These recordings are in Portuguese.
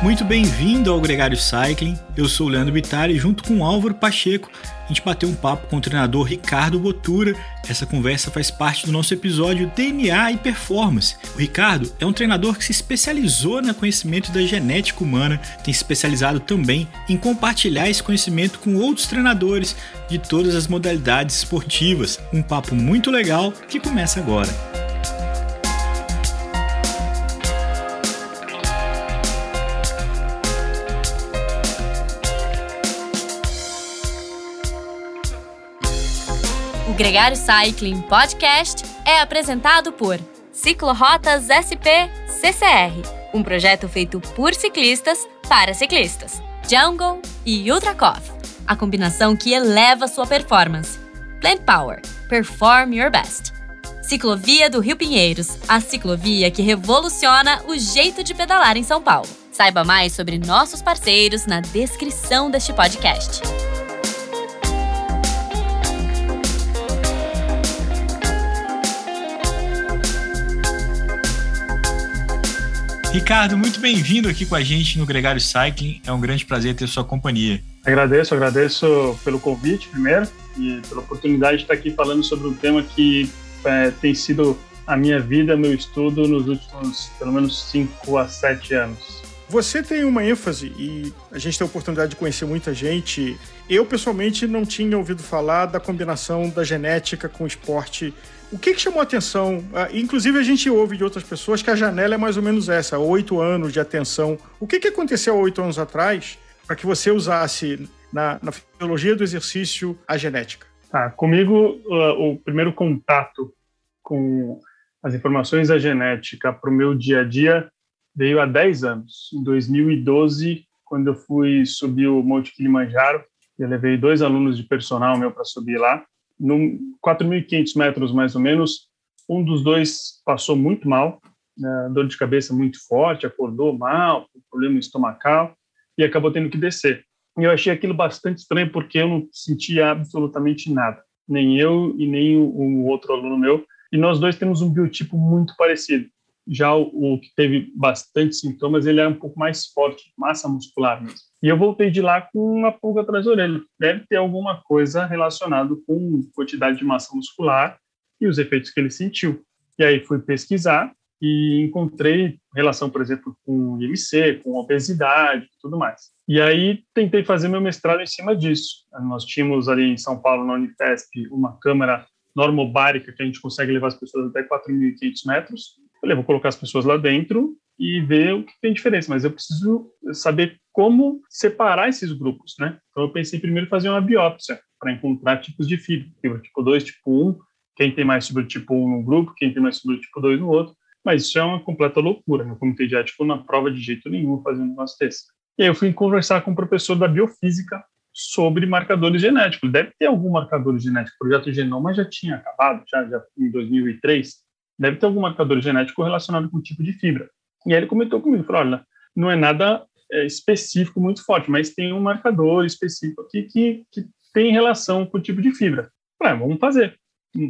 Muito bem-vindo ao Gregário Cycling. Eu sou o Leandro Bittar e junto com o Álvaro Pacheco, a gente bateu um papo com o treinador Ricardo Botura. Essa conversa faz parte do nosso episódio DNA e Performance. O Ricardo é um treinador que se especializou no conhecimento da genética humana, tem se especializado também em compartilhar esse conhecimento com outros treinadores de todas as modalidades esportivas. Um papo muito legal que começa agora. Gregário Cycling Podcast é apresentado por Ciclorotas SP CCR, um projeto feito por ciclistas para ciclistas. Jungle e Ultracoff, a combinação que eleva sua performance. Plant Power, perform your best. Ciclovia do Rio Pinheiros, a ciclovia que revoluciona o jeito de pedalar em São Paulo. Saiba mais sobre nossos parceiros na descrição deste podcast. Ricardo, muito bem-vindo aqui com a gente no Gregário Cycling. É um grande prazer ter sua companhia. Agradeço, agradeço pelo convite primeiro e pela oportunidade de estar aqui falando sobre um tema que é, tem sido a minha vida, meu estudo nos últimos pelo menos 5 a 7 anos. Você tem uma ênfase e a gente tem a oportunidade de conhecer muita gente. Eu, pessoalmente, não tinha ouvido falar da combinação da genética com o esporte o que, que chamou a atenção? Ah, inclusive, a gente ouve de outras pessoas que a janela é mais ou menos essa, oito anos de atenção. O que, que aconteceu há oito anos atrás para que você usasse na, na fisiologia do exercício a genética? Tá, comigo, uh, o primeiro contato com as informações da genética para o meu dia a dia veio há 10 anos. Em 2012, quando eu fui subir o Monte Kilimanjaro, eu levei dois alunos de personal meu para subir lá no 4.500 metros mais ou menos, um dos dois passou muito mal, né, dor de cabeça muito forte, acordou mal, problema estomacal e acabou tendo que descer. E eu achei aquilo bastante estranho porque eu não sentia absolutamente nada, nem eu e nem o, o outro aluno meu. E nós dois temos um biotipo muito parecido. Já o, o que teve bastante sintomas, ele é um pouco mais forte, massa muscular mesmo. E eu voltei de lá com uma pulga atrás da orelha. Deve ter alguma coisa relacionada com quantidade de massa muscular e os efeitos que ele sentiu. E aí fui pesquisar e encontrei relação, por exemplo, com IMC, com obesidade e tudo mais. E aí tentei fazer meu mestrado em cima disso. Nós tínhamos ali em São Paulo, na Unifesp, uma câmara normobárica que a gente consegue levar as pessoas até 4.500 metros. Falei, vou colocar as pessoas lá dentro e ver o que tem diferença, mas eu preciso saber como separar esses grupos, né? Então eu pensei primeiro em fazer uma biópsia para encontrar tipos de fibra tipo 2, tipo 1, quem tem mais fibra tipo 1 no grupo, quem tem mais fibra tipo 2 no outro, mas isso é uma completa loucura, meu comitê de ético não aprova de jeito nenhum fazendo um negócio desse. E aí eu fui conversar com um professor da biofísica sobre marcadores genéticos. Deve ter algum marcador genético. O projeto Genoma já tinha acabado, já, já em 2003. Deve ter algum marcador genético relacionado com o tipo de fibra. E aí ele comentou comigo, falou, olha, não é nada é, específico muito forte, mas tem um marcador específico aqui que, que tem relação com o tipo de fibra. Falei, ah, vamos fazer.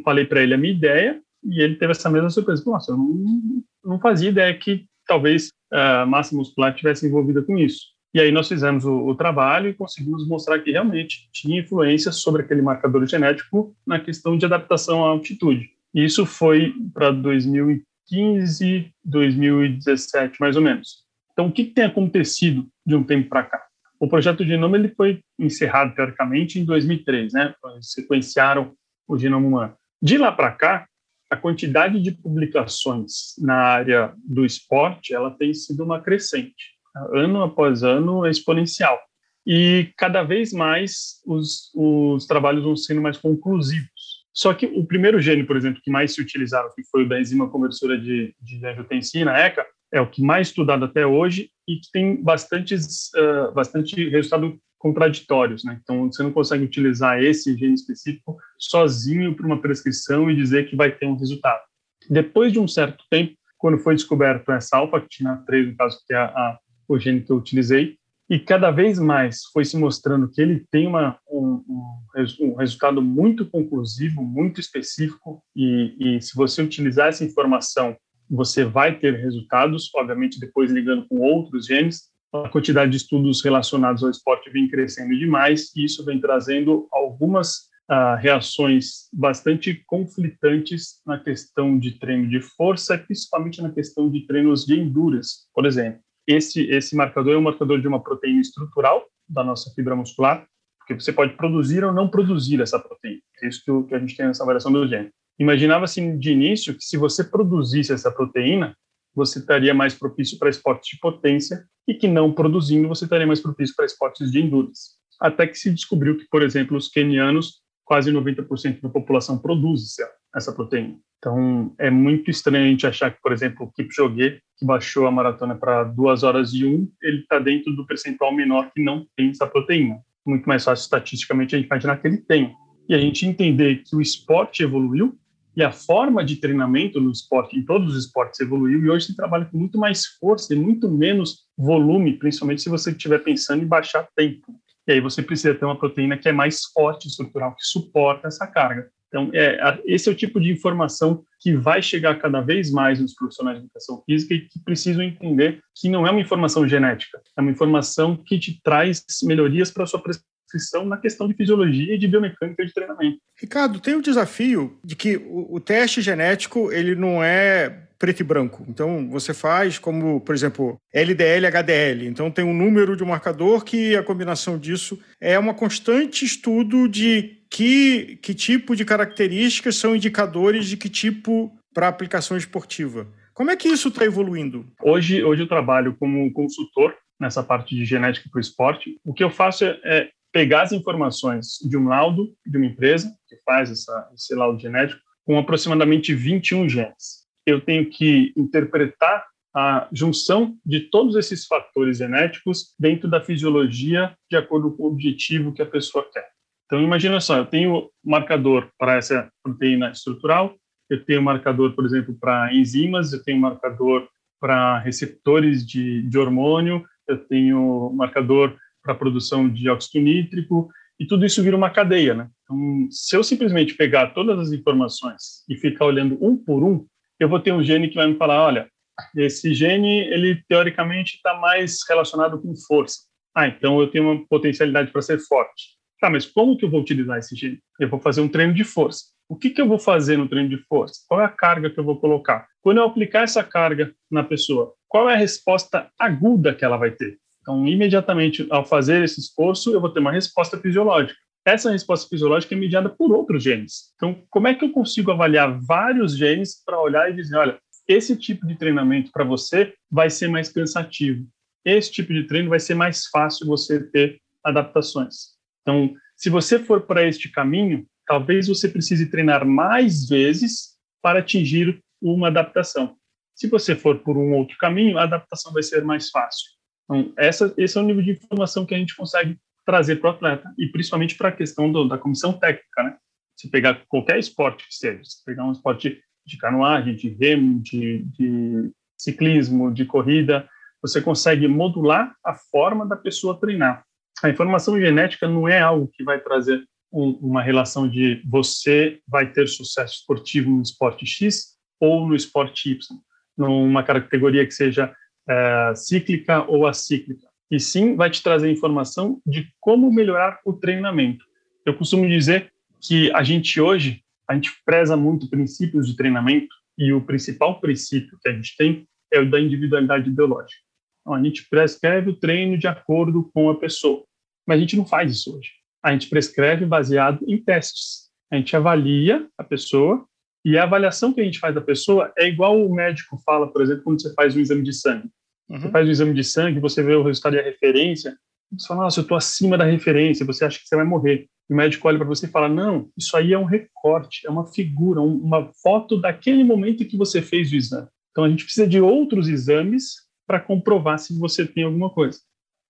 Falei para ele a minha ideia e ele teve essa mesma surpresa. Nossa, eu não, não fazia ideia que talvez a massa muscular tivesse envolvida com isso. E aí nós fizemos o, o, trabalho e conseguimos mostrar que realmente tinha influência sobre aquele marcador genético na questão de adaptação à altitude. Isso foi para 2015, 2017, mais ou menos. Então, o que, tem acontecido de um tempo para cá? O projeto Genoma ele foi encerrado, teoricamente, em 2003, né? Sequenciaram o genoma humano. De lá para cá, a quantidade de publicações na área do esporte ela tem sido uma crescente. Ano após ano, é exponencial. E cada vez mais os, os trabalhos vão sendo mais conclusivos. Só que o primeiro gene, por exemplo, que mais se utilizaram, que foi o da enzima conversora de, de angiotensina, ECA, é o que mais estudado até hoje e que tem bastantes, uh, bastante resultados contraditórios, né? Então, você não consegue utilizar esse gene específico sozinho para uma prescrição e dizer que vai ter um resultado. Depois de um certo tempo, quando foi descoberto essa alfa-actina 3, no caso que é a, a, o gene que eu utilizei, e cada vez mais foi se mostrando que ele tem uma, um, um, um resultado muito conclusivo, muito específico, e, e se você utilizar essa informação você vai ter resultados, obviamente depois ligando com outros genes, a quantidade de estudos relacionados ao esporte vem crescendo demais e isso vem trazendo algumas uh, reações bastante conflitantes na questão de treino de força, principalmente na questão de treinos de endurance, por exemplo. Esse, esse marcador é um marcador de uma proteína estrutural da nossa fibra muscular, porque você pode produzir ou não produzir essa proteína. É isso que, que a gente tem nessa variação do gene. Imaginava-se de início que se você produzisse essa proteína, você estaria mais propício para esportes de potência e que não produzindo você estaria mais propício para esportes de endurance. Até que se descobriu que, por exemplo, os quenianos, quase 90% da população produz essa proteína. Então, é muito estranho a gente achar que, por exemplo, o Kipchoge, que baixou a maratona para 2 horas e 1, ele está dentro do percentual menor que não tem essa proteína. Muito mais fácil, estatisticamente, a gente imaginar que ele tem. E a gente entender que o esporte evoluiu e a forma de treinamento no esporte, em todos os esportes, evoluiu e hoje se trabalha com muito mais força e muito menos volume, principalmente se você estiver pensando em baixar tempo. E aí você precisa ter uma proteína que é mais forte, estrutural, que suporta essa carga. Então, é, esse é o tipo de informação que vai chegar cada vez mais nos profissionais de educação física e que precisam entender que não é uma informação genética, é uma informação que te traz melhorias para a sua restrição na questão de fisiologia e de biomecânica de treinamento. Ricardo, tem o desafio de que o, o teste genético ele não é preto e branco. Então, você faz como, por exemplo, LDL, HDL. Então, tem um número de marcador que a combinação disso é uma constante estudo de que, que tipo de características são indicadores de que tipo para aplicação esportiva. Como é que isso está evoluindo? Hoje, hoje eu trabalho como consultor nessa parte de genética para o esporte. O que eu faço é, é pegar as informações de um laudo de uma empresa que faz essa, esse laudo genético com aproximadamente 21 genes. Eu tenho que interpretar a junção de todos esses fatores genéticos dentro da fisiologia de acordo com o objetivo que a pessoa quer. Então, imagina só, eu tenho marcador para essa proteína estrutural, eu tenho marcador, por exemplo, para enzimas, eu tenho marcador para receptores de, de hormônio, eu tenho marcador para produção de óxido nítrico, e tudo isso vira uma cadeia, né? Então, se eu simplesmente pegar todas as informações e ficar olhando um por um, eu vou ter um gene que vai me falar, olha, esse gene, ele teoricamente está mais relacionado com força. Ah, então eu tenho uma potencialidade para ser forte. Tá, mas como que eu vou utilizar esse gene? Eu vou fazer um treino de força. O que, que eu vou fazer no treino de força? Qual é a carga que eu vou colocar? Quando eu aplicar essa carga na pessoa, qual é a resposta aguda que ela vai ter? Então, imediatamente, ao fazer esse esforço, eu vou ter uma resposta fisiológica. Essa resposta fisiológica é mediada por outros genes. Então, como é que eu consigo avaliar vários genes para olhar e dizer, olha, esse tipo de treinamento para você vai ser mais cansativo. Esse tipo de treino vai ser mais fácil você ter adaptações. Então, se você for para este caminho, talvez você precise treinar mais vezes para atingir uma adaptação. Se você for por um outro caminho, a adaptação vai ser mais fácil. Então, essa, esse é o nível de informação que a gente consegue trazer para o atleta, e principalmente para a questão do, da comissão técnica, né? Se pegar qualquer esporte que seja, se pegar um esporte de canoagem, de remo, de, de ciclismo, de corrida, você consegue modular a forma da pessoa treinar. A informação genética não é algo que vai trazer um, uma relação de você vai ter sucesso esportivo no esporte X ou no esporte Y, numa categoria que seja é, cíclica ou acíclica, e sim vai te trazer informação de como melhorar o treinamento. Eu costumo dizer que a gente hoje, a gente preza muito princípios de treinamento, e o principal princípio que a gente tem é o da individualidade ideológica. Então, a gente prescreve o treino de acordo com a pessoa, mas a gente não faz isso hoje. A gente prescreve baseado em testes. A gente avalia a pessoa e a avaliação que a gente faz da pessoa é igual o médico fala, por exemplo, quando você faz um exame de sangue. Uhum. Você faz o exame de sangue, você vê o resultado e a referência, você fala, nossa, eu estou acima da referência, você acha que você vai morrer. O médico olha para você e fala, não, isso aí é um recorte, é uma figura, uma foto daquele momento que você fez o exame. Então, a gente precisa de outros exames para comprovar se você tem alguma coisa.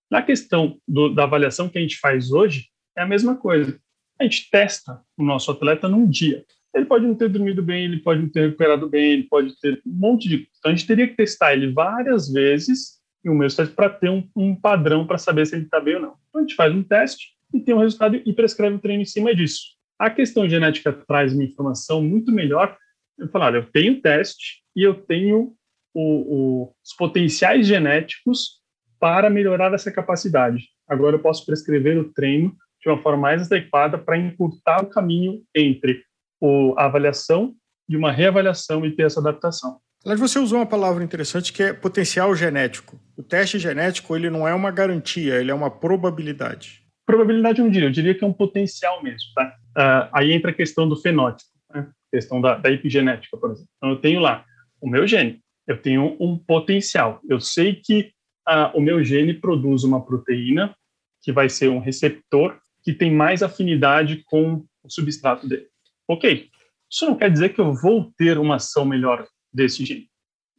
Na questão do, da avaliação que a gente faz hoje, é a mesma coisa. A gente testa o nosso atleta num dia. Ele pode não ter dormido bem, ele pode não ter recuperado bem, ele pode ter um monte de. Então a gente teria que testar ele várias vezes em um mesmo teste para ter um, um padrão para saber se ele está bem ou não. Então a gente faz um teste e tem um resultado e prescreve o treino em cima disso. A questão genética traz uma informação muito melhor. Eu falar, eu tenho teste e eu tenho o, o, os potenciais genéticos para melhorar essa capacidade. Agora eu posso prescrever o treino de uma forma mais adequada para encurtar o caminho entre o, a avaliação e uma reavaliação e ter essa adaptação. Aliás, você usou uma palavra interessante que é potencial genético. O teste genético ele não é uma garantia, ele é uma probabilidade. Probabilidade eu não diria, eu diria que é um potencial mesmo. Tá? Uh, aí entra a questão do fenótipo, né? a questão da, da epigenética, por exemplo. Então, eu tenho lá o meu gene, eu tenho um potencial. Eu sei que uh, o meu gene produz uma proteína que vai ser um receptor que tem mais afinidade com o substrato dele. Ok, isso não quer dizer que eu vou ter uma ação melhor desse gene.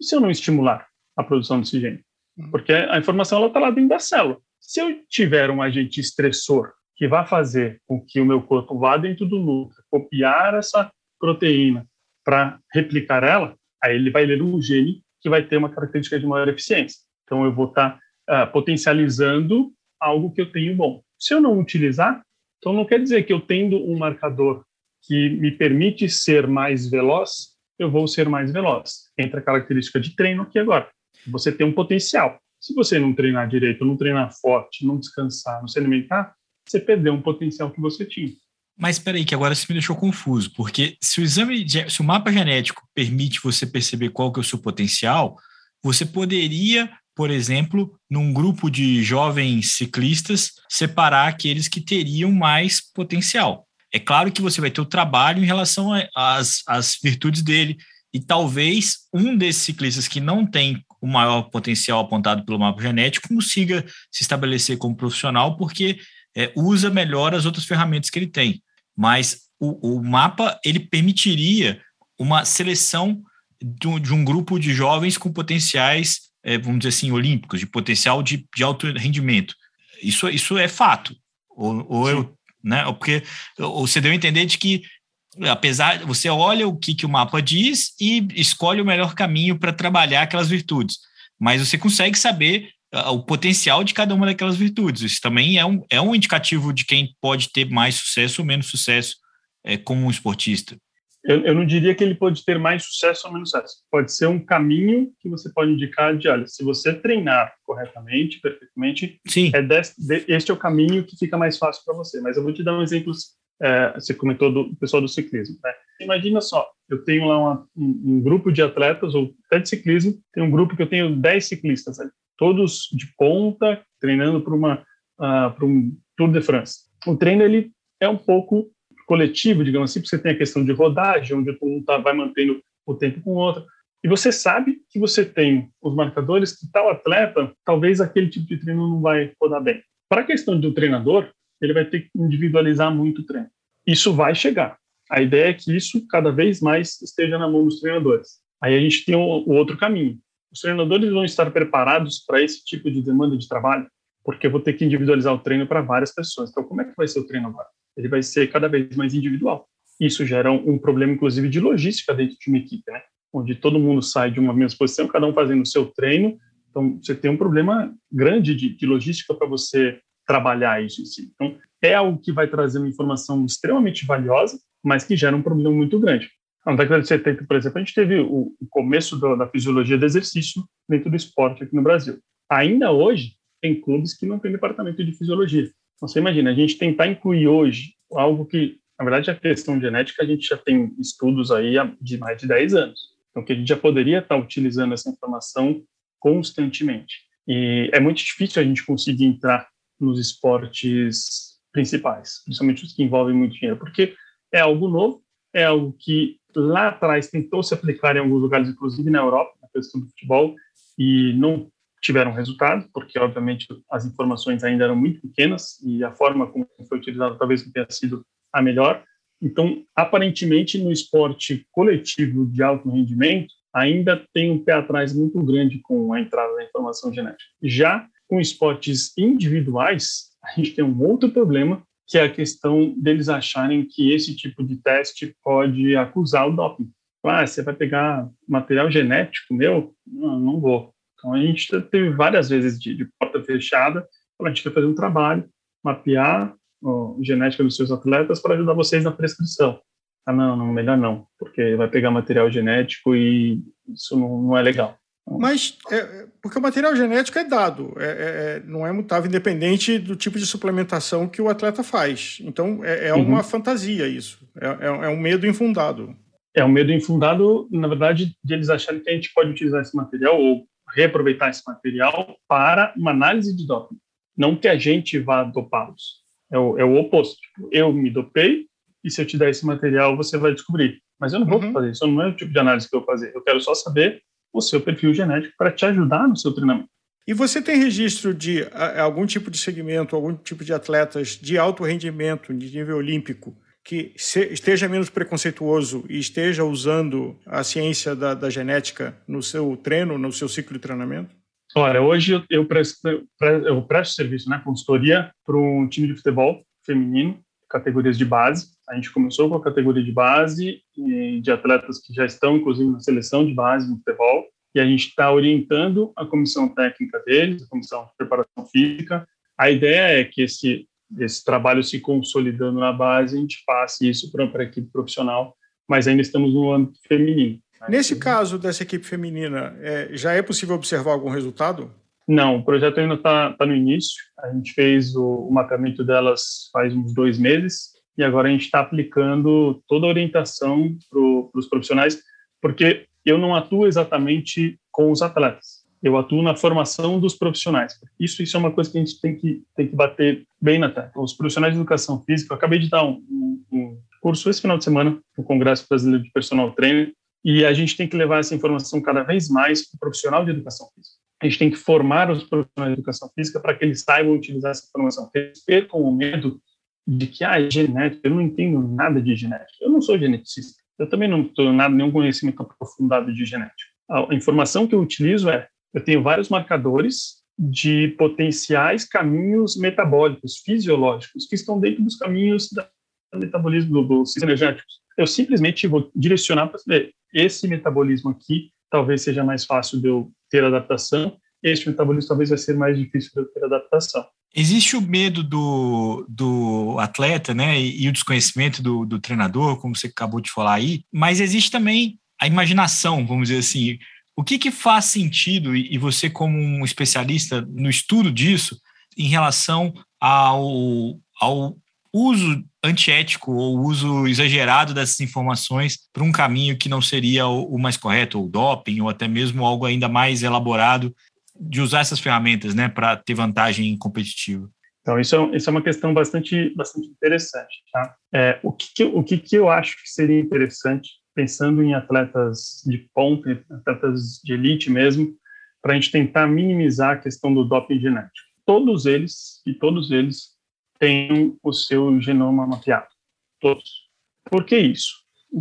E se eu não estimular a produção desse gene? Uhum. Porque a informação está lá dentro da célula. Se eu tiver um agente estressor que vai fazer com que o meu corpo vá dentro do núcleo, copiar essa proteína para replicar ela, aí ele vai ler um gene que vai ter uma característica de maior eficiência. Então eu vou estar tá, uh, potencializando algo que eu tenho bom. Se eu não utilizar, então não quer dizer que eu tendo um marcador que me permite ser mais veloz, eu vou ser mais veloz. Entra a característica de treino aqui agora. Você tem um potencial. Se você não treinar direito, não treinar forte, não descansar, não se alimentar, você perdeu um potencial que você tinha. Mas espera aí, que agora você me deixou confuso, porque se o exame, se o mapa genético permite você perceber qual que é o seu potencial, você poderia, por exemplo, num grupo de jovens ciclistas, separar aqueles que teriam mais potencial. É claro que você vai ter o trabalho em relação às, virtudes dele, e talvez um desses ciclistas que não tem o maior potencial apontado pelo mapa genético consiga se estabelecer como profissional porque é, usa melhor as outras ferramentas que ele tem. Mas o, o mapa ele permitiria uma seleção de, de, um grupo de jovens com potenciais, é, vamos dizer assim, olímpicos, de potencial de, de alto rendimento. Isso, isso é fato. Ou, ou eu né? Porque você deu a entender de que apesar você olha o que, que o mapa diz e escolhe o melhor caminho para trabalhar aquelas virtudes, mas você consegue saber o potencial de cada uma daquelas virtudes. Isso também é um, é um indicativo de quem pode ter mais sucesso ou menos sucesso é, como um esportista. Eu, eu, não diria que ele pode ter mais sucesso ou menos sucesso. Pode ser um caminho que você pode indicar de, olha, se você treinar corretamente, perfeitamente, Sim. É deste, de, este é o caminho que fica mais fácil para você. Mas eu vou te dar um exemplo, é, você comentou do pessoal do ciclismo. Né? Imagina só, eu tenho lá uma, um, um, grupo de atletas, ou até de ciclismo, tem um grupo que eu tenho 10 ciclistas, ali, todos de ponta, treinando para uh, um Tour de France. O treino, ele é um pouco coletivo, digamos assim, porque você tem a questão de rodagem, onde mundo tá, vai mantendo o tempo com o outro. E você sabe que você tem os marcadores que tal atleta, talvez aquele tipo de treino não vai rodar bem. Para a questão do treinador, ele vai ter que individualizar muito o treino. Isso vai chegar. A ideia é que isso cada vez mais esteja na mão dos treinadores. Aí a gente tem o, o outro caminho. Os treinadores vão estar preparados para esse tipo de demanda de trabalho, porque eu vou ter que individualizar o treino para várias pessoas. Então, como é que vai ser o treino agora? Ele vai ser cada vez mais individual. Isso gera um, problema, inclusive, de logística dentro de uma equipe, né? Onde todo mundo sai de uma mesma posição, cada um fazendo o seu treino. Então, você tem um problema grande de, de logística para você trabalhar isso em si. Então, é algo que vai trazer uma informação extremamente valiosa, mas que gera um problema muito grande. Na década de 70, por exemplo, a gente teve o, o começo do, da fisiologia do exercício dentro do esporte aqui no Brasil. Ainda hoje, tem clubes que não têm departamento de fisiologia. Você imagina, a gente tentar incluir hoje algo que, na verdade, a questão genética, a gente já tem estudos aí de mais de 10 anos. Então, que a gente já poderia estar utilizando essa informação constantemente. E é muito difícil a gente conseguir entrar nos esportes principais, principalmente os que envolvem muito dinheiro, porque é algo novo, é algo que lá atrás tentou se aplicar em alguns lugares, inclusive na Europa, na questão do futebol, e não tiveram resultado, porque obviamente as informações ainda eram muito pequenas e a forma como foi utilizada talvez não tenha sido a melhor. Então, aparentemente, no esporte coletivo de alto rendimento, ainda tem um pé atrás muito grande com a entrada da informação genética. Já com esportes individuais, a gente tem um outro problema, que é a questão deles acharem que esse tipo de teste pode acusar o doping. Ah, você vai pegar material genético meu? Não, não vou. Então, a gente teve várias vezes de, de porta fechada, a gente quer fazer um trabalho, mapear a genética dos seus atletas para ajudar vocês na prescrição. Ah, não, não, melhor não, porque vai pegar material genético e isso não, não é legal. Mas, é, porque o material genético é dado, é, é, é, não é mutável, independente do tipo de suplementação que o atleta faz. Então, é, é uhum. uma fantasia isso, é, é, um medo infundado. É um medo infundado, na verdade, de eles acharem que a gente pode utilizar esse material ou reaproveitar esse material para uma análise de doping. Não que a gente vá dopá-los. É o, é o oposto. Tipo, eu me dopei e se eu te der esse material, você vai descobrir. Mas eu não vou uhum. fazer isso, não é o tipo de análise que eu vou fazer. Eu quero só saber o seu perfil genético para te ajudar no seu treinamento. E você tem registro de algum tipo de segmento, algum tipo de atletas de alto rendimento, de nível olímpico, que esteja menos preconceituoso e esteja usando a ciência da, da genética no seu treino, no seu ciclo de treinamento? Olha, hoje eu presto, eu presto serviço, né, consultoria para um time de futebol feminino, categorias de base. A gente começou com a categoria de base de atletas que já estão, inclusive, na seleção de base no futebol. E a gente está orientando a comissão técnica deles, a comissão de preparação física. A ideia é que esse, esse trabalho se consolidando na base, a gente passe isso para a equipe profissional, mas ainda estamos no âmbito feminino. Nesse caso dessa equipe feminina, é, já é possível observar algum resultado? Não, o projeto ainda está tá no início. A gente fez o, o mapeamento delas faz uns dois meses e agora a gente está aplicando toda a orientação para os profissionais, porque eu não atuo exatamente com os atletas. Eu atuo na formação dos profissionais. Isso, isso é uma coisa que a gente tem que, tem que bater bem na tecla. Os profissionais de educação física, eu acabei de dar um, um, curso esse final de semana no Congresso Brasileiro de Personal Trainer, e a gente tem que levar essa informação cada vez mais para o profissional de educação física. A gente tem que formar os profissionais de educação física para que eles saibam utilizar essa informação. Eles percam o medo de que, ah, é genética, eu não entendo nada de genética. Eu não sou geneticista. Eu também não tenho nada, nenhum conhecimento aprofundado de genética. A informação que eu utilizo é, eu tenho vários marcadores de potenciais caminhos metabólicos, fisiológicos, que estão dentro dos caminhos do metabolismo do, do sistema energético. Eu simplesmente vou direcionar para saber esse metabolismo aqui talvez seja mais fácil de eu ter adaptação, este metabolismo talvez vai ser mais difícil de eu ter adaptação. Existe o medo do, do atleta, né, e, e o desconhecimento do, do treinador, como você acabou de falar aí, mas existe também a imaginação, vamos dizer assim. O que, que faz sentido, e, você, como um especialista no estudo disso, em relação ao, ao uso antiético ou uso exagerado dessas informações para um caminho que não seria o, mais correto, ou doping, ou até mesmo algo ainda mais elaborado de usar essas ferramentas né, para ter vantagem competitiva. Então, isso é, isso é uma questão bastante, bastante interessante. Tá? É, o que, que, o que, que eu acho que seria interessante, pensando em atletas de ponta, atletas de elite mesmo, para a gente tentar minimizar a questão do doping genético? Todos eles, e todos eles, tenham o seu genoma mapeado. Todos. Por que isso?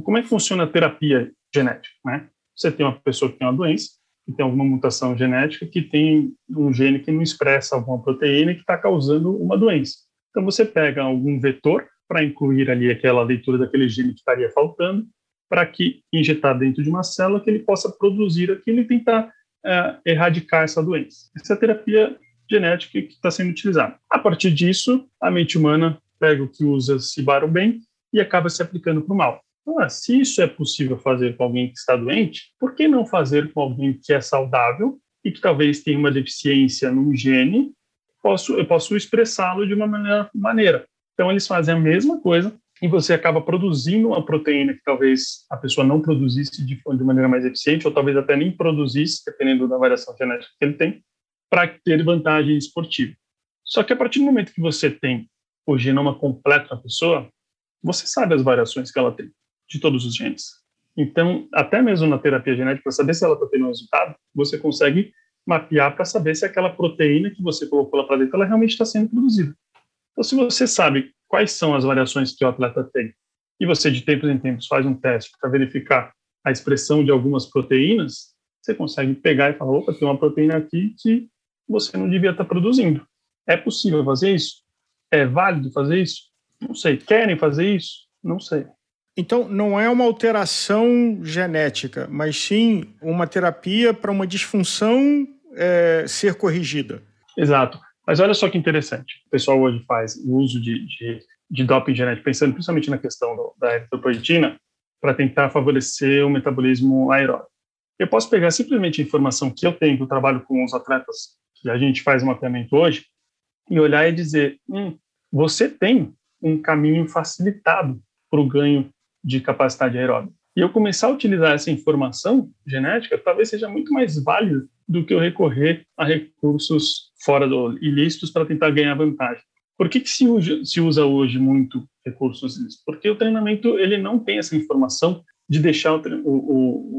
Como é que funciona a terapia genética? Né? Você tem uma pessoa que tem uma doença, que tem alguma mutação genética, que tem um gene que não expressa alguma proteína que está causando uma doença. Então, você pega algum vetor para incluir ali aquela leitura daquele gene que estaria faltando, para que injetar dentro de uma célula que ele possa produzir aquilo e tentar é, erradicar essa doença. Essa é a terapia genética que está sendo utilizada. A partir disso, a mente humana pega o que usa se para o bem e acaba se aplicando para o mal. Ah, se isso é possível fazer com alguém que está doente, por que não fazer com alguém que é saudável e que talvez tenha uma deficiência num gene? Posso, eu posso expressá-lo de uma maneira. Então, eles fazem a mesma coisa e você acaba produzindo uma proteína que talvez a pessoa não produzisse de, de maneira mais eficiente, ou talvez até nem produzisse, dependendo da variação genética que ele tem, para ter vantagem esportiva. Só que a partir do momento que você tem o genoma completo da pessoa, você sabe as variações que ela tem de todos os genes. Então, até mesmo na terapia genética, para saber se ela está tendo um resultado, você consegue mapear para saber se aquela proteína que você colocou lá para dentro, ela realmente está sendo produzida. Então, se você sabe quais são as variações que o atleta tem, e você de tempos em tempos faz um teste para verificar a expressão de algumas proteínas, você consegue pegar e falar, opa, tem uma proteína aqui que você não devia estar produzindo. É possível fazer isso? É válido fazer isso? Não sei. Querem fazer isso? Não sei. Então, não é uma alteração genética, mas sim uma terapia para uma disfunção é, ser corrigida. Exato. Mas olha só que interessante. O pessoal hoje faz o uso de, de, de doping genético, pensando principalmente na questão do, da eritropoetina, para tentar favorecer o metabolismo aeróbico. Eu posso pegar simplesmente a informação que eu tenho, que eu trabalho com os atletas, que a gente faz um mapeamento hoje, e olhar e dizer: hum, você tem um caminho facilitado para o ganho de capacidade aeróbica. E eu começar a utilizar essa informação genética talvez seja muito mais válido do que eu recorrer a recursos fora do ilícitos para tentar ganhar vantagem. Por que, que se, usa, se usa hoje muito recursos ilícitos? Porque o treinamento ele não tem essa informação de deixar o, o,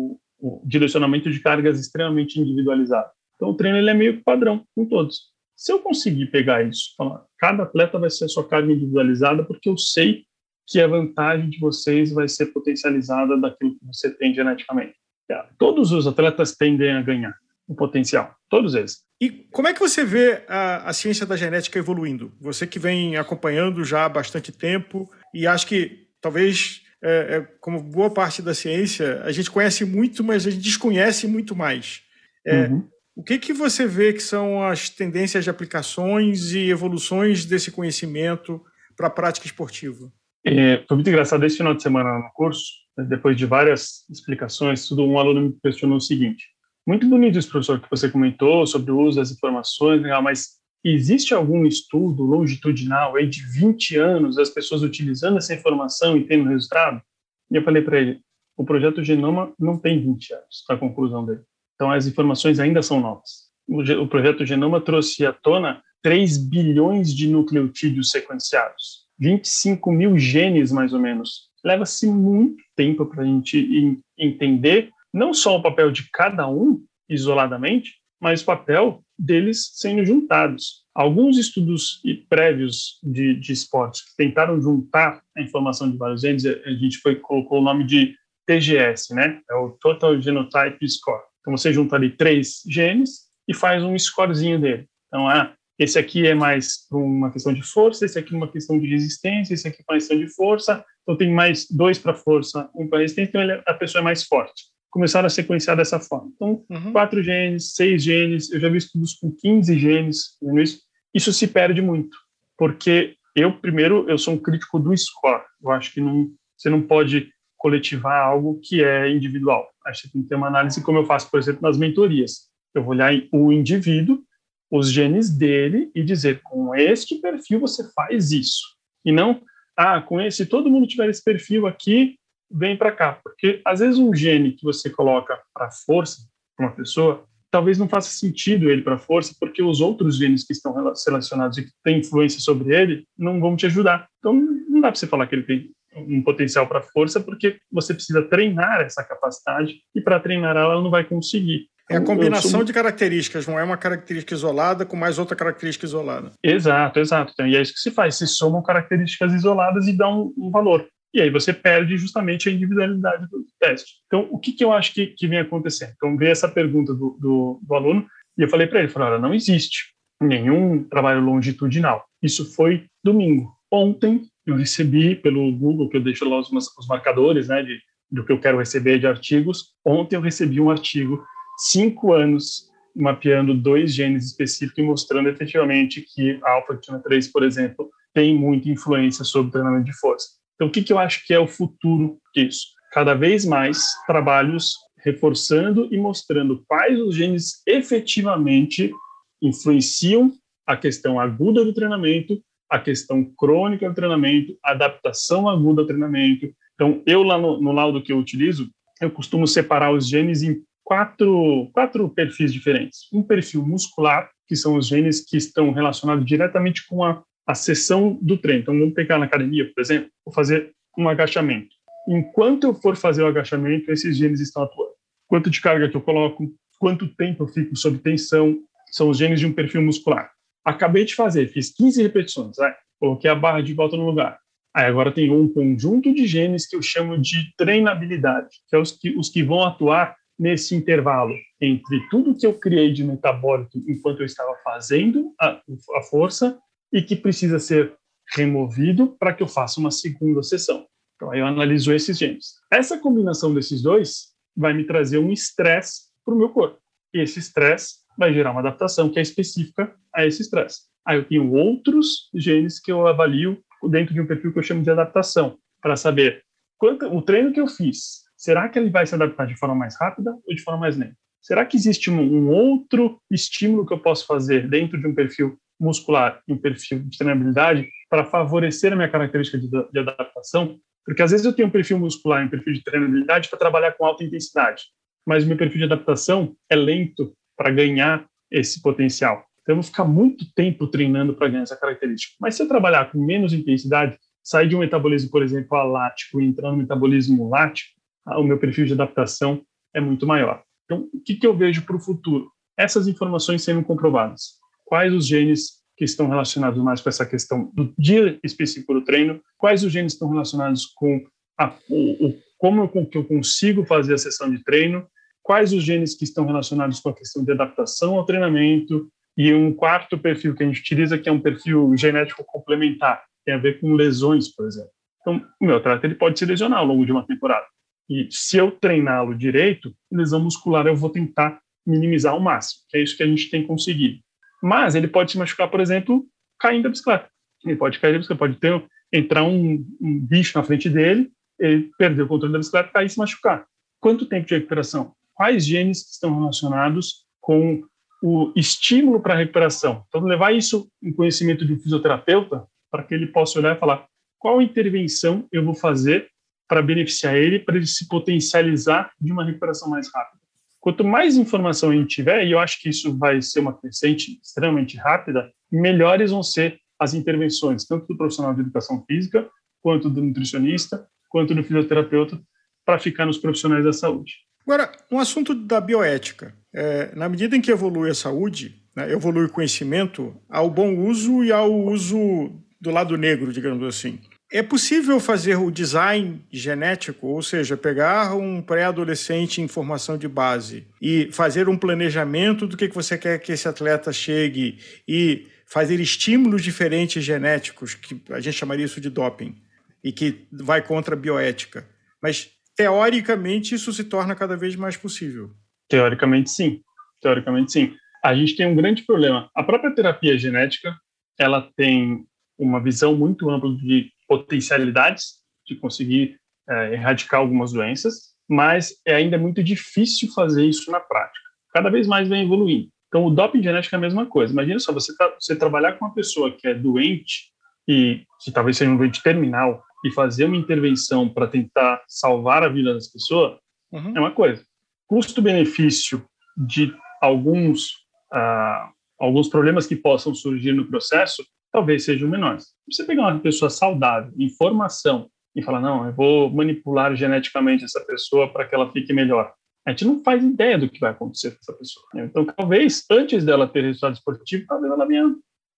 o, o direcionamento de cargas extremamente individualizado. Então o treino ele é meio padrão com todos. Se eu conseguir pegar isso, falar, cada atleta vai ser a sua carga individualizada, porque eu sei que a vantagem de vocês vai ser potencializada daquilo que você tem geneticamente. É, todos os atletas tendem a ganhar o potencial, todos eles. E como é que você vê a, a, ciência da genética evoluindo? Você que vem acompanhando já há bastante tempo e acho que talvez, é, é, como boa parte da ciência, a gente conhece muito, mas a gente desconhece muito mais. É, uhum. O que, que você vê que são as tendências de aplicações e evoluções desse conhecimento para a prática esportiva? É, foi muito engraçado esse final de semana no curso, né, depois de várias explicações, tudo um aluno me questionou o seguinte: muito bonito isso, professor, que você comentou sobre o uso das informações, mas existe algum estudo longitudinal aí de 20 anos das pessoas utilizando essa informação e tendo resultado? E eu falei para ele: o projeto Genoma não tem 20 anos, a conclusão dele. Então, as informações ainda são novas. O, projeto Genoma trouxe à tona 3 bilhões de nucleotídeos sequenciados, 25 mil genes, mais ou menos. Leva-se muito tempo para a gente entender não só o papel de cada um isoladamente, mas o papel deles sendo juntados. Alguns estudos prévios de, de esportes que tentaram juntar a informação de vários genes, a gente foi, colocou o nome de TGS, né? É o Total Genotype Score. Então você junta ali três genes e faz um scorezinho dele. Então, ah, esse aqui é mais uma questão de força, esse aqui é uma questão de resistência, esse aqui é uma questão de força. Então tem mais dois para força, um para resistência, então ele, a pessoa é mais forte. Começaram a sequenciar dessa forma. Então, uhum. quatro genes, seis genes, eu já vi estudos com 15 genes, isso, isso se perde muito, porque eu, primeiro, eu sou um crítico do score. Eu acho que não, você não pode coletivar algo que é individual. Acho que tem que ter uma análise, como eu faço, por exemplo, nas mentorias. Eu vou olhar o indivíduo, os genes dele e dizer, com este perfil você faz isso. E não, ah, com esse, se todo mundo tiver esse perfil aqui, vem para cá. Porque, às vezes, um gene que você coloca para força, para uma pessoa, talvez não faça sentido ele para força, porque os outros genes que estão relacionados e que têm influência sobre ele não vão te ajudar. Então, não dá para você falar que ele tem um potencial para força, porque você precisa treinar essa capacidade e para treinar ela, ela não vai conseguir. É a combinação sou... de características, não é uma característica isolada com mais outra característica isolada. Exato, exato. Então, e é isso que se faz, se somam características isoladas e dão um, valor. E aí você perde justamente a individualidade do teste. Então, o que, que eu acho que, que vem acontecendo? Então, veio essa pergunta do, do, do aluno e eu falei para ele, falei, olha, não existe nenhum trabalho longitudinal. Isso foi domingo. Ontem eu recebi pelo Google, que eu deixo lá os, os marcadores né, de, do que eu quero receber de artigos. Ontem eu recebi um artigo, cinco anos, mapeando dois genes específicos e mostrando efetivamente que a alfa-tina 3, por exemplo, tem muita influência sobre o treinamento de força. Então, o que, que eu acho que é o futuro disso? Cada vez mais trabalhos reforçando e mostrando quais os genes efetivamente influenciam a questão aguda do treinamento a questão crônica do treinamento, adaptação aguda ao treinamento. Então, eu lá no, no laudo que eu utilizo, eu costumo separar os genes em quatro, quatro perfis diferentes. Um perfil muscular, que são os genes que estão relacionados diretamente com a, a sessão do treino. Então, vamos pegar na academia, por exemplo, vou fazer um agachamento. Enquanto eu for fazer o agachamento, esses genes estão atuando. Quanto de carga que eu coloco, quanto tempo eu fico sob tensão, são os genes de um perfil muscular. Acabei de fazer, fiz 15 repetições, coloquei a barra de volta no lugar. Aí agora tem um conjunto de genes que eu chamo de treinabilidade, que é os que, os que vão atuar nesse intervalo entre tudo que eu criei de metabólico enquanto eu estava fazendo a, a força e que precisa ser removido para que eu faça uma segunda sessão. Então, aí eu analiso esses genes. Essa combinação desses dois vai me trazer um estresse para o meu corpo. E esse estresse vai gerar uma adaptação que é específica a esse estresse. Aí eu tenho outros genes que eu avalio dentro de um perfil que eu chamo de adaptação, para saber quanto o treino que eu fiz, será que ele vai se adaptar de forma mais rápida ou de forma mais lenta? Será que existe um, um outro estímulo que eu posso fazer dentro de um perfil muscular um perfil de treinabilidade para favorecer a minha característica de, de adaptação? Porque às vezes eu tenho um perfil muscular e um perfil de treinabilidade para trabalhar com alta intensidade, mas meu perfil de adaptação é lento para ganhar esse potencial. Então eu vou ficar muito tempo treinando para ganhar essa característica. Mas se eu trabalhar com menos intensidade, sair de um metabolismo, por exemplo, alático e entrar no metabolismo lático, o meu perfil de adaptação é muito maior. Então, o que, que eu vejo para o futuro? Essas informações sendo comprovadas. Quais os genes que estão relacionados mais com essa questão do dia específico do treino? Quais os genes estão relacionados com a, o, o, como eu, que eu consigo fazer a sessão de treino? Quais os genes que estão relacionados com a questão de adaptação ao treinamento? E um quarto perfil que a gente utiliza, que é um perfil genético complementar, tem a ver com lesões, por exemplo. Então, o meu atleta ele pode se lesionar ao longo de uma temporada. E se eu treiná-lo direito, lesão muscular eu vou tentar minimizar ao máximo, que é isso que a gente tem conseguido. Mas ele pode se machucar, por exemplo, caindo da bicicleta. Ele pode cair da bicicleta, pode ter, entrar um, um bicho na frente dele, ele perder o controle da bicicleta, cair e se machucar. Quanto tempo de recuperação? Quais genes estão relacionados com o estímulo para a recuperação? Então, levar isso em conhecimento de um fisioterapeuta para que ele possa olhar e falar qual intervenção eu vou fazer para beneficiar ele, para ele se potencializar de uma recuperação mais rápida. Quanto mais informação a gente tiver, e eu acho que isso vai ser uma crescente extremamente rápida, melhores vão ser as intervenções, tanto do profissional de educação física, quanto do nutricionista, quanto do fisioterapeuta, para ficar nos profissionais da saúde. Agora, um assunto da bioética. É, na medida em que evolui a saúde, né, evolui o conhecimento, ao bom uso e ao uso do lado negro, digamos assim. É possível fazer o design genético, ou seja, pegar um pré-adolescente em formação de base e fazer um planejamento do que você quer que esse atleta chegue e fazer estímulos diferentes genéticos, que a gente chamaria isso de doping, e que vai contra a bioética. Mas, teoricamente, isso se torna cada vez mais possível. Teoricamente, sim. Teoricamente, sim. A gente tem um grande problema. A própria terapia genética, ela tem uma visão muito ampla de potencialidades de conseguir é, erradicar algumas doenças, mas é ainda muito difícil fazer isso na prática. Cada vez mais vem evoluindo. Então, o doping genético é a mesma coisa. Imagina só, você, tá, você trabalhar com uma pessoa que é doente, e que talvez seja um doente terminal, e fazer uma intervenção para tentar salvar a vida das pessoas, uhum. é uma coisa. Custo-benefício de alguns, uh, alguns problemas que possam surgir no processo talvez sejam menores. Você pegar uma pessoa saudável, informação, e falar, não, eu vou manipular geneticamente essa pessoa para que ela fique melhor. A gente não faz ideia do que vai acontecer com essa pessoa. Então, talvez, antes dela ter resultado esportivo, talvez ela venha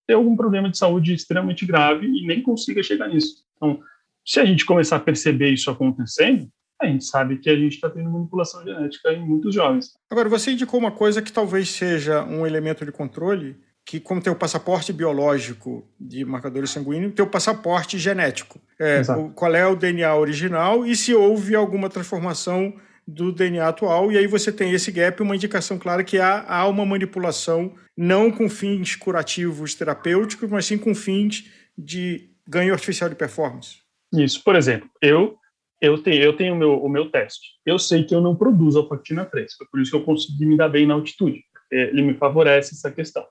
ter algum problema de saúde extremamente grave e nem consiga chegar nisso. Então, se a gente começar a perceber isso acontecendo, a gente sabe que a gente está tendo manipulação genética em muitos jovens. Agora, você indicou uma coisa que talvez seja um elemento de controle, que como tem o passaporte biológico de marcadores sanguíneos, tem o passaporte genético. É, o, qual é o DNA original e se houve alguma transformação do DNA atual, e aí você tem esse gap, uma indicação clara que há, há uma manipulação não com fins curativos terapêuticos, mas sim com fins de ganho artificial de performance. Isso, por exemplo, eu eu tenho, eu tenho o, meu, o meu teste. Eu sei que eu não produzo alfactina 3, por isso que eu consegui me dar bem na altitude. Ele me favorece essa questão.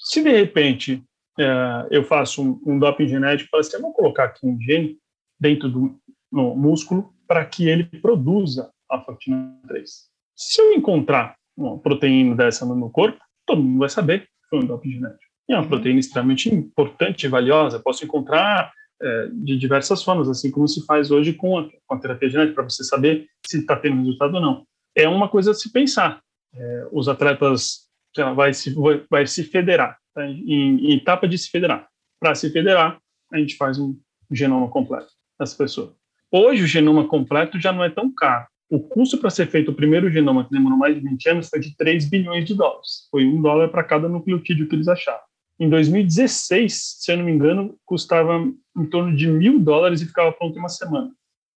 Se de repente é, eu faço um, um doping genético, falo assim, eu vou colocar aqui um gene dentro do músculo para que ele produza a factina 3. Se eu encontrar uma proteína dessa no meu corpo, todo mundo vai saber que foi um doping genético. E é uma uhum. proteína extremamente importante e valiosa. Posso encontrar é, de diversas formas, assim como se faz hoje com a, com a terapia genética, para você saber se está tendo resultado ou não. É uma coisa a se pensar. É, os atletas vai se, vai se federar, tá? em, em etapa de se federar. Para se federar, a gente faz um genoma completo dessa pessoa. Hoje, o genoma completo já não é tão caro. O custo para ser feito o primeiro genoma, que demorou mais de 20 anos, foi de 3 bilhões de dólares. Foi um dólar para cada nucleotídeo que eles acharam. Em 2016, se eu não me engano, custava em torno de mil dólares e ficava pronto em uma semana.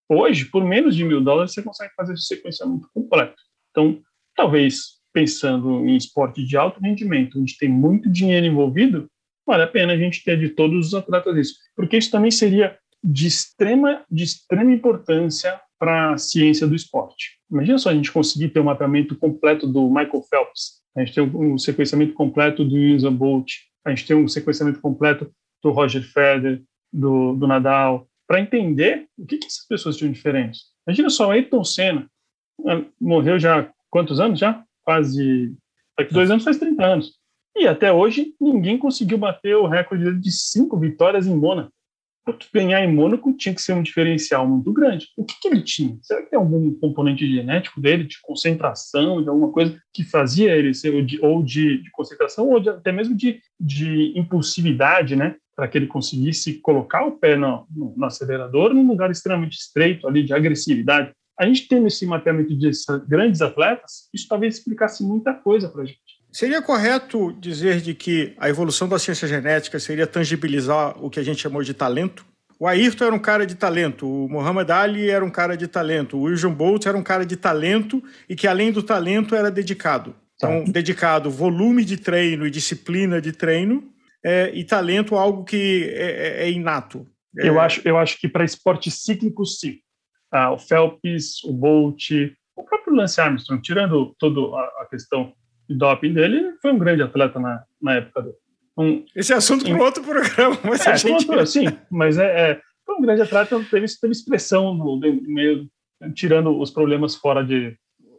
Hoje, por menos de mil dólares, você consegue fazer esse sequenciamento completo. Então, talvez pensando em esporte de alto rendimento, onde tem muito dinheiro envolvido, vale a pena a gente ter de todos os atletas isso, porque isso também seria de extrema, de extrema importância para a ciência do esporte. Imagina só a gente conseguir ter um mapeamento completo do Michael Phelps, a gente tem um sequenciamento completo do Usain Bolt, a gente tem um sequenciamento completo do Roger Federer, do, do Nadal, para entender o que, que essas pessoas tinham diferente. Imagina só, o Ayrton Senna ah, morreu já quantos anos já? Quase daqui dois anos faz 30 anos. E até hoje ninguém conseguiu bater o recorde de cinco vitórias em Mônaco. Porque ganhar em Mônaco tinha que ser um diferencial muito grande. O que, que, ele tinha? Será que tem algum componente genético dele, de concentração, de alguma coisa que fazia ele ser, ou de, ou de, de concentração, ou de, até mesmo de, de impulsividade, né? Para que ele conseguisse colocar o pé no, no, no acelerador num lugar extremamente estreito, ali, de agressividade. A gente tendo esse mapeamento de grandes atletas, isso talvez explicasse muita coisa para a gente. Seria correto dizer de que a evolução da ciência genética seria tangibilizar o que a gente chamou de talento? O Ayrton era um cara de talento, o Muhammad Ali era um cara de talento, o Usain Bolt era um cara de talento e que além do talento era dedicado. Então, tá. dedicado volume de treino e disciplina de treino é, e talento algo que é, é, é inato. Eu, acho, eu acho que para esporte cíclico, sim. Ah, o Phelps, o Bolt, o próprio Lance Armstrong, tirando toda a, a questão doping dele, foi um grande atleta na, na época dele. Um, Esse é assunto para outro programa. Mas é, gente... outro, sim, mas é, é, foi um grande atleta, teve, teve expressão no, no meio, tirando os problemas fora de,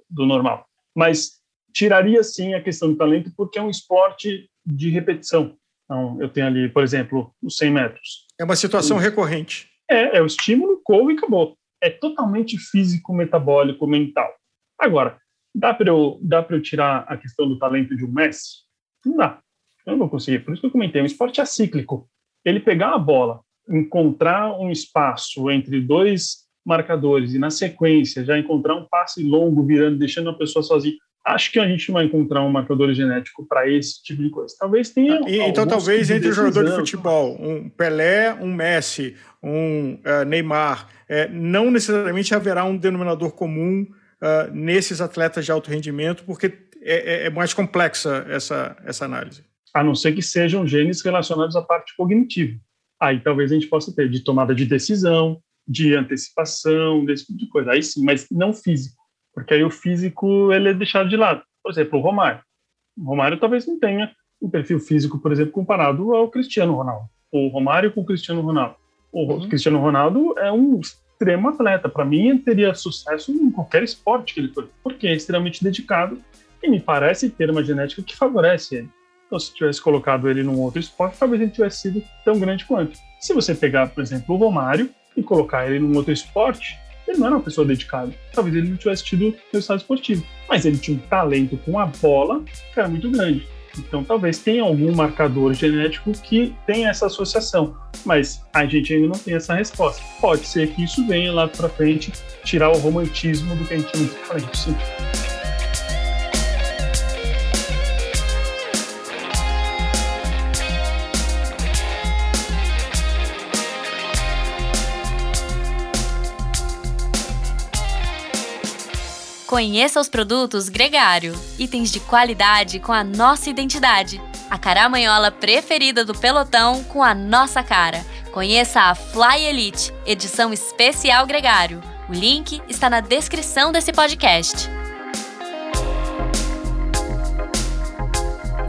do normal. Mas tiraria sim a questão do talento, porque é um esporte de repetição. Então, eu tenho ali, por exemplo, os 100 metros. É uma situação o, recorrente. É, é o estímulo, corre e acabou. É totalmente físico, metabólico, mental. Agora, Dá para eu, eu tirar a questão do talento de um Messi? Não dá. Eu não vou conseguir. Por isso que eu comentei, o esporte é cíclico. Ele pegar a bola, encontrar um espaço entre dois marcadores e na sequência já encontrar um passe longo virando, deixando a pessoa sozinha. Acho que a gente vai encontrar um marcador genético para esse tipo de coisa. Talvez tenha. E, então, talvez entre o jogador de futebol, um Pelé, um Messi, um uh, Neymar, uh, não necessariamente haverá um denominador comum uh, nesses atletas de alto rendimento, porque é, é, é, mais complexa essa, essa análise. A não ser que sejam genes relacionados à parte cognitiva. Aí talvez a gente possa ter de tomada de decisão, de antecipação, desse tipo de coisa. Aí sim, mas não físico, porque aí o físico ele é deixado de lado. Por exemplo, o Romário. O Romário talvez não tenha um perfil físico, por exemplo, comparado ao Cristiano Ronaldo. O Romário com o Cristiano Ronaldo. O uhum. Cristiano Ronaldo é um extremo atleta. Para mim, ele teria sucesso em qualquer esporte que ele for, porque é extremamente dedicado e me parece ter uma genética que favorece ele. Então, se tivesse colocado ele num outro esporte, talvez ele tivesse sido tão grande quanto. Se você pegar, por exemplo, o Romário e colocar ele num outro esporte, ele não era uma pessoa dedicada. Talvez ele não tivesse tido resultado esportivo. Mas ele tinha um talento com a bola que era muito grande. Então, talvez tenha algum marcador genético que tenha essa associação, mas a gente ainda não tem essa resposta. Pode ser que isso venha lá para frente tirar o romantismo do que a gente sim. Conheça os produtos Gregário, itens de qualidade com a nossa identidade. A caramanhola preferida do pelotão com a nossa cara. Conheça a Fly Elite, edição especial Gregário. O link está na descrição desse podcast.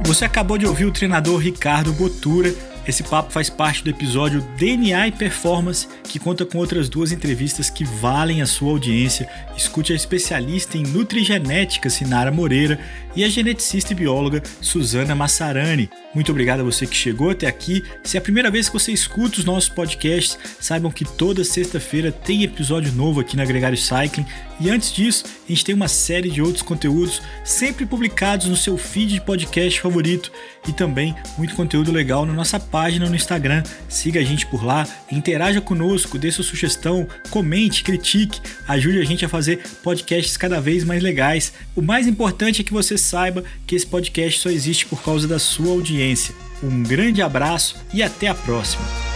Você acabou de ouvir o treinador Ricardo Botura esse papo faz parte do episódio DNA e Performance, que conta com outras duas entrevistas que valem a sua audiência. Escute a especialista em nutrigenética Sinara Moreira e a geneticista e bióloga Suzana Massarani. Muito obrigado a você que chegou até aqui. Se é a primeira vez que você escuta os nossos podcasts, saibam que toda sexta-feira tem episódio novo aqui na Gregário Cycling. E antes disso, a gente tem uma série de outros conteúdos sempre publicados no seu feed de podcast favorito e também muito conteúdo legal na nossa página no Instagram. Siga a gente por lá, interaja conosco, dê sua sugestão, comente, critique, ajude a gente a fazer podcasts cada vez mais legais. O mais importante é que você saiba que esse podcast só existe por causa da sua audiência. Um grande abraço e até a próxima!